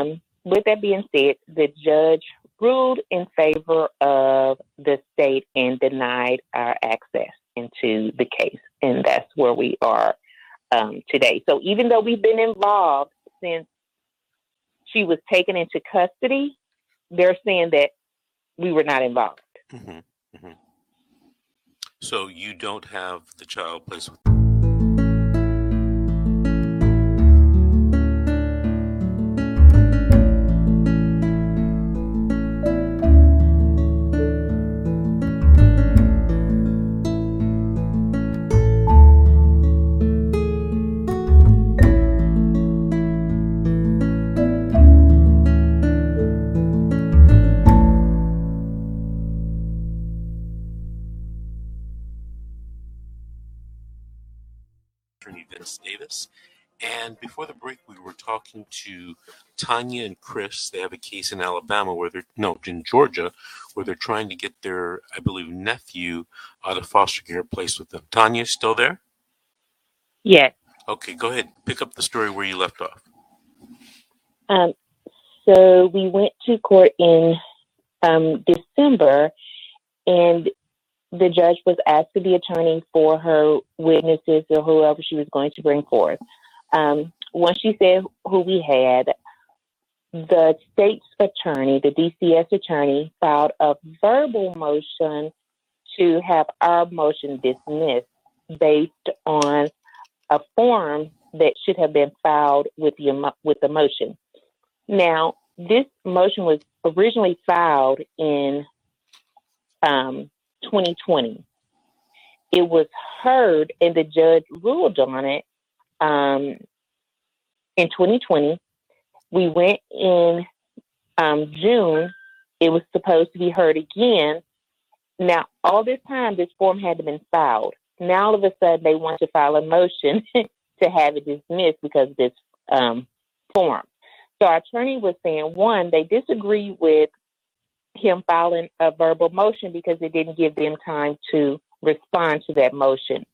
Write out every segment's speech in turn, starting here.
Um, with that being said, the judge ruled in favor of the state and denied our access into the case. And that's where we are um, today. So even though we've been involved since she was taken into custody, they're saying that we were not involved. hmm hmm So you don't have the child placed with. To Tanya and Chris. They have a case in Alabama where they're, no, in Georgia, where they're trying to get their, I believe, nephew out of foster care placed with them. Tanya, still there? Yes. Okay, go ahead. Pick up the story where you left off. Um, so we went to court in um, December, and the judge was asking the attorney for her witnesses or whoever she was going to bring forth. Um, once she said who we had, the state's attorney, the DCS attorney, filed a verbal motion to have our motion dismissed based on a form that should have been filed with the with the motion. Now, this motion was originally filed in um, 2020. It was heard and the judge ruled on it um, in 2020. We went in um, June. It was supposed to be heard again. Now, all this time, this form hadn't been filed. Now, all of a sudden, they want to file a motion to have it dismissed because of this um, form. So, our attorney was saying, one, they disagree with him filing a verbal motion because it didn't give them time to respond to that motion.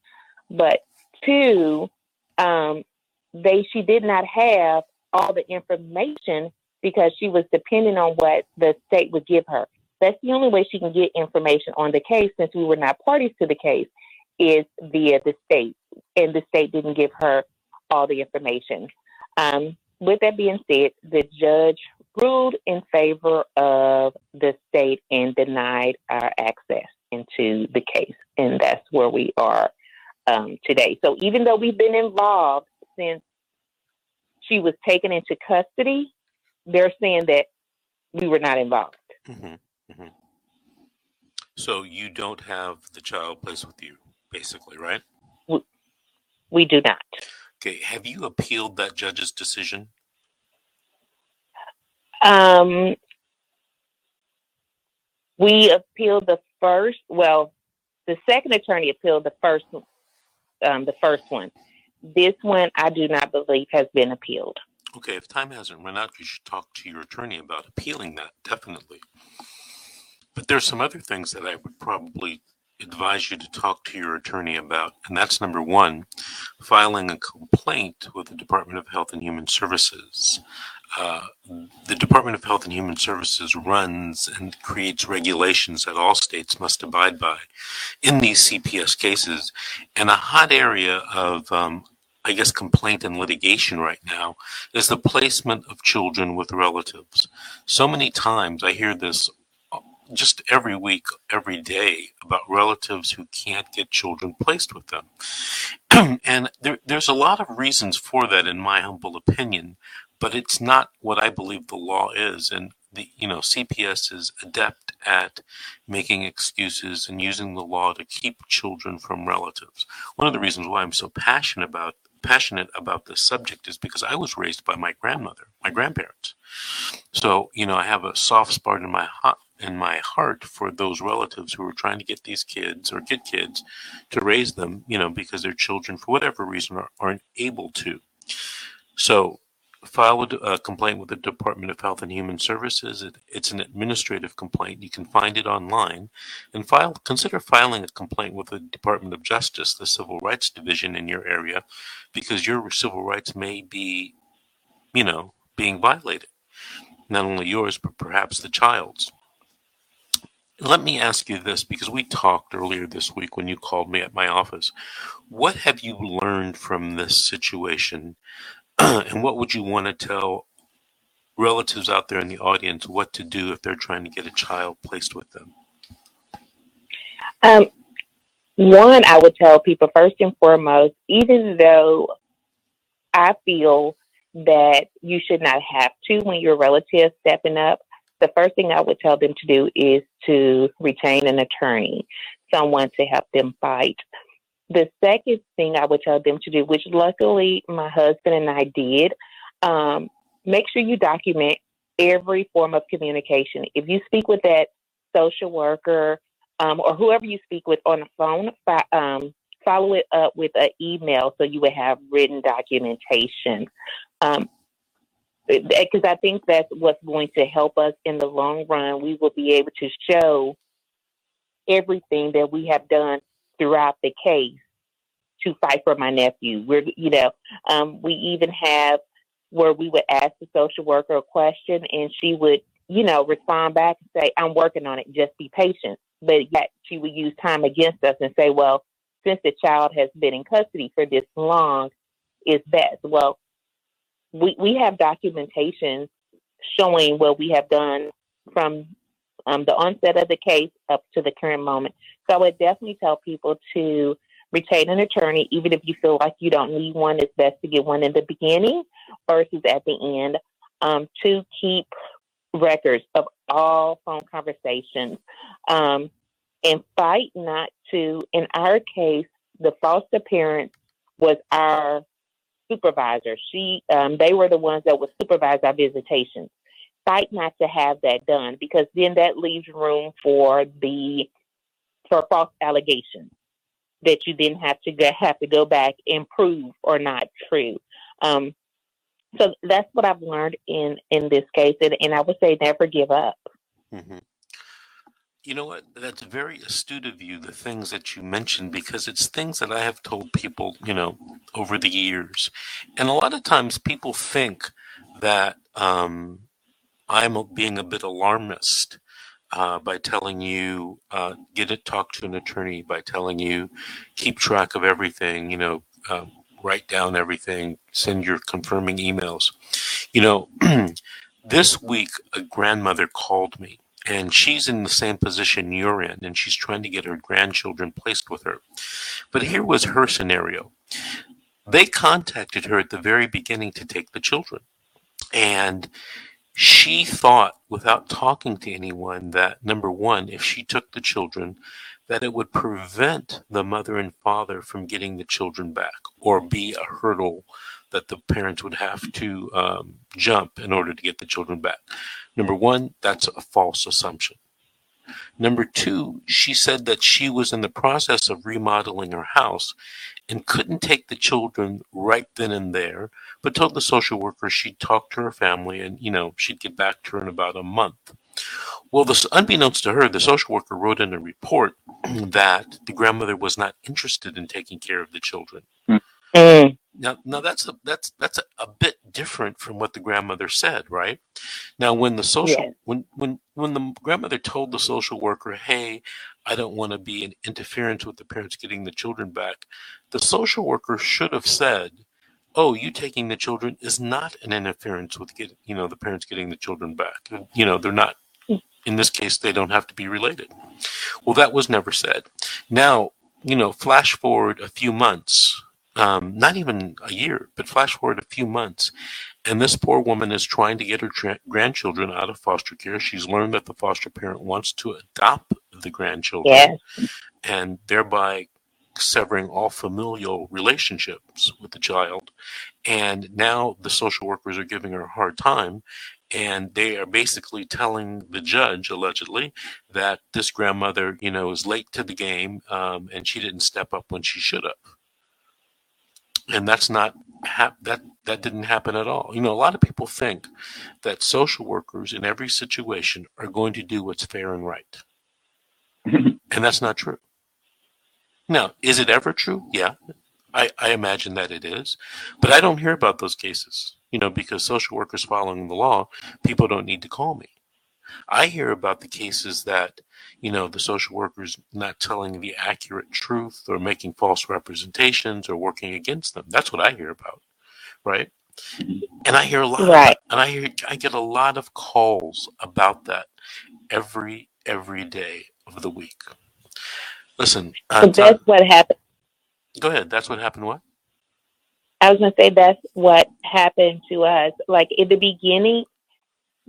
But two, um, they she did not have all the information because she was depending on what the state would give her. That's the only way she can get information on the case since we were not parties to the case is via the state, and the state didn't give her all the information. Um, with that being said, the judge ruled in favor of the state and denied our access into the case, and that's where we are um, today. So even though we've been involved since she was taken into custody, they're saying that we were not involved. hmm hmm So you don't have the child placed with you, basically, right? We, we do not. Okay. Have you appealed that judge's decision? Um, we appealed the first. Well, the second attorney appealed the first. Um, the first one. This one, I do not believe has been appealed. Okay, if time hasn't run out, you should talk to your attorney about appealing that, definitely. But there's some other things that I would probably advise you to talk to your attorney about. And that's number one, filing a complaint with the Department of Health and Human Services. Uh, the Department of Health and Human Services runs and creates regulations that all states must abide by in these CPS cases. And a hot area of, um, I guess, complaint and litigation right now is the placement of children with relatives. So many times I hear this uh, just every week, every day about relatives who can't get children placed with them. and there, there's a lot of reasons for that, in my humble opinion, but it's not what I believe the law is. And the you know CPS is adept at making excuses and using the law to keep children from relatives. One of the reasons why I'm so passionate about passionate about this subject is because I was raised by my grandmother, my grandparents. So you know I have a soft spot in my heart in my heart for those relatives who are trying to get these kids or get kids to raise them, you know, because their children, for whatever reason, are, aren't able to. So filed a complaint with the Department of Health and Human Services. It, it's an administrative complaint. You can find it online, and file. Consider filing a complaint with the Department of Justice, the Civil Rights Division in your area, because your civil rights may be, you know, being violated. not only yours, but perhaps the child's. Let me ask you this because we talked earlier this week when you called me at my office. What have you learned from this situation? and what would you want to tell relatives out there in the audience what to do if they're trying to get a child placed with them? Um, one, I would tell people first and foremost, even though I feel that you should not have to when your relative is stepping up, the first thing I would tell them to do is to retain an attorney, someone to help them fight. The second thing I would tell them to do, which luckily my husband and I did, um, make sure you document every form of communication. If you speak with that social worker um, or whoever you speak with on the phone, um, follow it up with an email so you would have written documentation. Um, because I think that's what's going to help us in the long run. We will be able to show everything that we have done throughout the case to fight for my nephew. We're, you know, um, we even have where we would ask the social worker a question and she would, you know, respond back and say, I'm working on it, just be patient. But yet she would use time against us and say, well, since the child has been in custody for this long, is best. Well, we, we have documentation showing what we have done from um, the onset of the case up to the current moment. So I would definitely tell people to retain an attorney, even if you feel like you don't need one. It's best to get one in the beginning versus at the end. Um, to keep records of all phone conversations um, and fight not to. In our case, the foster parent was our supervisor. She, um, they were the ones that would supervise our visitations. Fight not to have that done because then that leaves room for the for false allegations that you then have to go, have to go back and prove or not true. Um, so that's what I've learned in in this case, and, and I would say never give up. Mm-hmm. You know what? That's very astute of you, the things that you mentioned, because it's things that I have told people, you know, over the years. And a lot of times people think that um, I'm being a bit alarmist uh, by telling you, uh, get it, talk to an attorney, by telling you, keep track of everything, you know, uh, write down everything, send your confirming emails. You know, this week, a grandmother called me and she's in the same position you're in, and she's trying to get her grandchildren placed with her. But here was her scenario. They contacted her at the very beginning to take the children. And she thought, without talking to anyone, that number one, if she took the children, that it would prevent the mother and father from getting the children back or be a hurdle that the parents would have to um, jump in order to get the children back. Number one, that's a false assumption. Number two, she said that she was in the process of remodeling her house and couldn't take the children right then and there, but told the social worker she'd talk to her family and, you know, she'd get back to her in about a month. Well, this, unbeknownst to her, the social worker wrote in a report that the grandmother was not interested in taking care of the children. Mm. Mm. Now, now that's a, that's that's a, a, bit different from what the grandmother said, right? Now, when the social yeah. when when when the grandmother told the social worker, "Hey, I don't want to be an interference with the parents getting the children back," the social worker should have said, "Oh, you taking the children is not an interference with get you know the parents getting the children back. You know, they're not. Mm. In this case, they don't have to be related." Well, that was never said. Now, you know, flash forward a few months um, not even a year, but flash forward a few months, and this poor woman is trying to get her tra- grandchildren out of foster care. She's learned that the foster parent wants to adopt the grandchildren, yes. and thereby severing all familial relationships with the child. And now the social workers are giving her a hard time. And they are basically telling the judge, allegedly, that this grandmother, you know, is late to the game um, and she didn't step up when she should have and that's not hap- that that didn't happen at all. You know, a lot of people think that social workers in every situation are going to do what's fair and right, and that's not true. Now, is it ever true? Yeah, I, I imagine that it is, but I don't hear about those cases. You know, because social workers following the law, people don't need to call me. I hear about the cases that, you know, the social workers not telling the accurate truth or making false representations or working against them. That's what I hear about, right? And I hear a lot, Right. of, and I hear I get a lot of calls about that every every day of the week. Listen, uh, So that's what happened. go ahead. That's what happened. What? I was going to say that's what happened to us. Like in the beginning,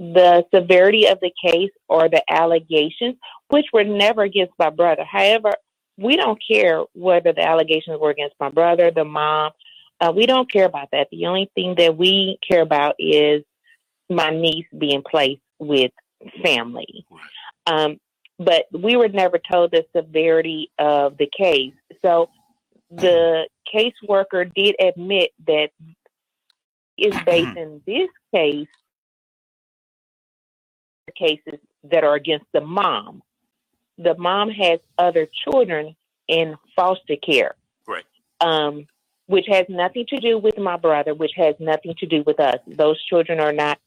the severity of the case or the allegations, which were never against my brother. However, we don't care whether the allegations were against my brother, the mom. Uh, we don't care about that. The only thing that we care about is my niece being placed with family. Um, but we were never told the severity of the case. So the caseworker did admit that is based in this case cases that are against the mom. The mom has other children in foster care. Right. Um, which has nothing to do with my brother, which has nothing to do with us. Those children are not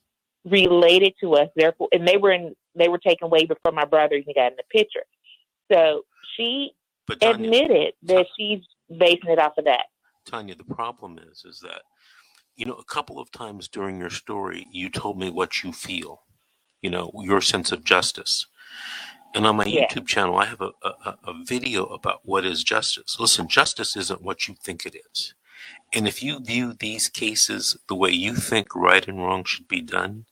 related to us. Therefore, and they were in they were taken away before my brother even got in the picture. So she But Tanya, admitted that she's basing it off of that. Tanya, the problem is, is that you know, a couple of times during your story, you told me what you feel. You know, your sense of justice. And on my Yeah. YouTube channel, I have a, a, a- a video about what is justice. Listen, justice isn't what you think it is. And if you view these cases the way you think right and wrong should be done,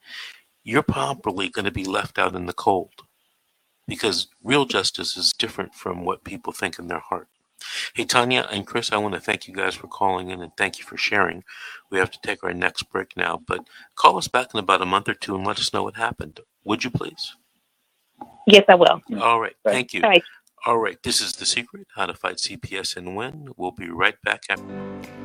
you're probably going to be left out in the cold because real justice is different from what people think in their heart. Hey, Tanya and Chris, I want to thank you guys for calling in and thank you for sharing. We have to take our next break now, but call us back in about a month or two and let us know what happened. Would you please? Yes, I will. All right. Thank you. All right. All right. This is The Secret How to Fight CPS and Win. We'll be right back after.